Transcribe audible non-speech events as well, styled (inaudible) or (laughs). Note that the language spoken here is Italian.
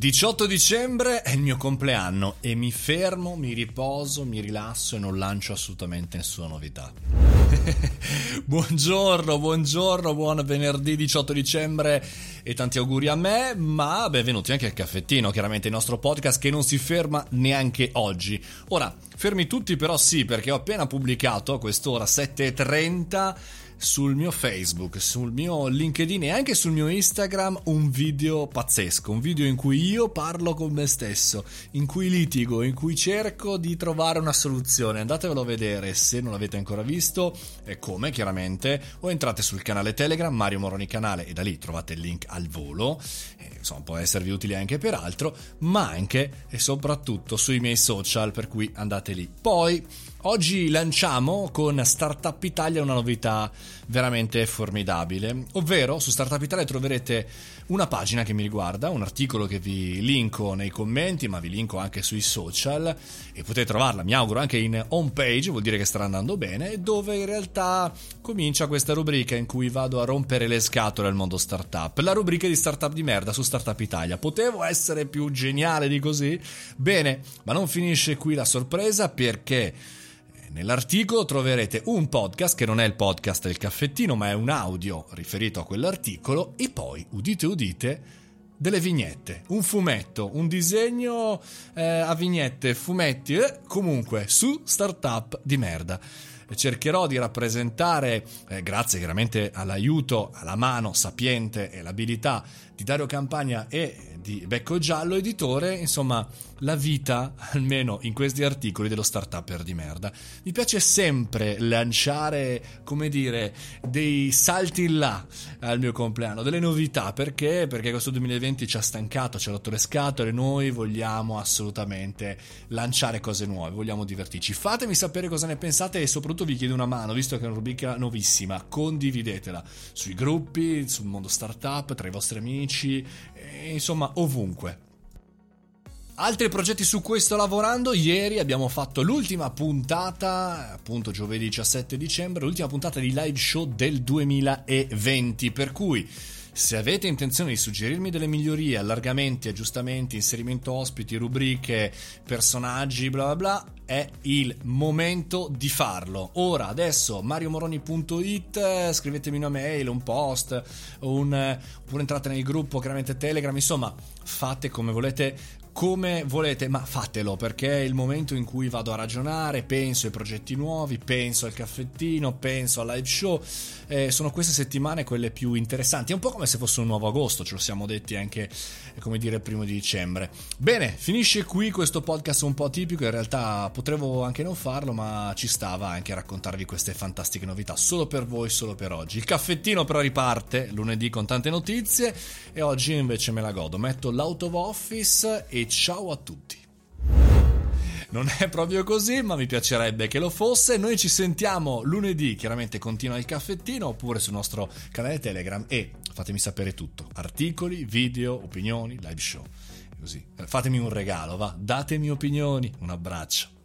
18 dicembre è il mio compleanno e mi fermo, mi riposo, mi rilasso e non lancio assolutamente nessuna novità. (laughs) buongiorno, buongiorno, buon venerdì 18 dicembre e tanti auguri a me, ma benvenuti anche al caffettino, chiaramente il nostro podcast che non si ferma neanche oggi. Ora, fermi tutti però sì, perché ho appena pubblicato a quest'ora 7.30 sul mio Facebook, sul mio LinkedIn e anche sul mio Instagram un video pazzesco, un video in cui io parlo con me stesso, in cui litigo, in cui cerco di trovare una soluzione. Andatevelo a vedere se non l'avete ancora visto e come chiaramente o entrate sul canale Telegram Mario Moroni canale e da lì trovate il link al volo. E, insomma, può esservi utile anche per altro, ma anche e soprattutto sui miei social, per cui andate lì. Poi Oggi lanciamo con Startup Italia una novità veramente formidabile, ovvero su Startup Italia troverete una pagina che mi riguarda, un articolo che vi linko nei commenti, ma vi linko anche sui social e potete trovarla, mi auguro, anche in home page, vuol dire che starà andando bene, dove in realtà comincia questa rubrica in cui vado a rompere le scatole al mondo startup, la rubrica di startup di merda su Startup Italia. Potevo essere più geniale di così? Bene, ma non finisce qui la sorpresa perché Nell'articolo troverete un podcast che non è il podcast del caffettino, ma è un audio riferito a quell'articolo e poi, udite udite, delle vignette, un fumetto, un disegno eh, a vignette, fumetti, eh, comunque su startup di merda cercherò di rappresentare, eh, grazie chiaramente all'aiuto, alla mano sapiente e l'abilità di Dario Campagna e di Becco Giallo, editore, insomma, la vita, almeno in questi articoli, dello startupper di merda. Mi piace sempre lanciare, come dire, dei salti in là al mio compleanno, delle novità, perché? Perché questo 2020 ci ha stancato, ci ha rotto le scatole, noi vogliamo assolutamente lanciare cose nuove, vogliamo divertirci. Fatemi sapere cosa ne pensate e soprattutto vi chiedo una mano, visto che è una rubrica nuovissima, condividetela sui gruppi, sul mondo startup, tra i vostri amici, insomma ovunque. Altri progetti su cui sto lavorando, ieri abbiamo fatto l'ultima puntata, appunto giovedì 17 dicembre, l'ultima puntata di live show del 2020, per cui se avete intenzione di suggerirmi delle migliorie, allargamenti, aggiustamenti, inserimento ospiti, rubriche, personaggi, bla bla bla, è il momento di farlo. Ora, adesso, mariomoroni.it, scrivetemi una mail, un post, un, oppure entrate nel gruppo, chiaramente Telegram, insomma, fate come volete come volete, ma fatelo perché è il momento in cui vado a ragionare, penso ai progetti nuovi, penso al caffettino, penso al live show. Eh, sono queste settimane quelle più interessanti. È un po' come se fosse un nuovo agosto, ce lo siamo detti anche, come dire, primo di dicembre. Bene, finisce qui questo podcast un po' tipico. In realtà potevo anche non farlo, ma ci stava anche a raccontarvi queste fantastiche novità. Solo per voi, solo per oggi. Il caffettino però riparte lunedì con tante notizie e oggi invece me la godo. Metto l'out of office e ciao a tutti. Non è proprio così, ma mi piacerebbe che lo fosse. Noi ci sentiamo lunedì, chiaramente continua il caffettino, oppure sul nostro canale Telegram e fatemi sapere tutto. Articoli, video, opinioni, live show. Così. Fatemi un regalo, va. Datemi opinioni. Un abbraccio.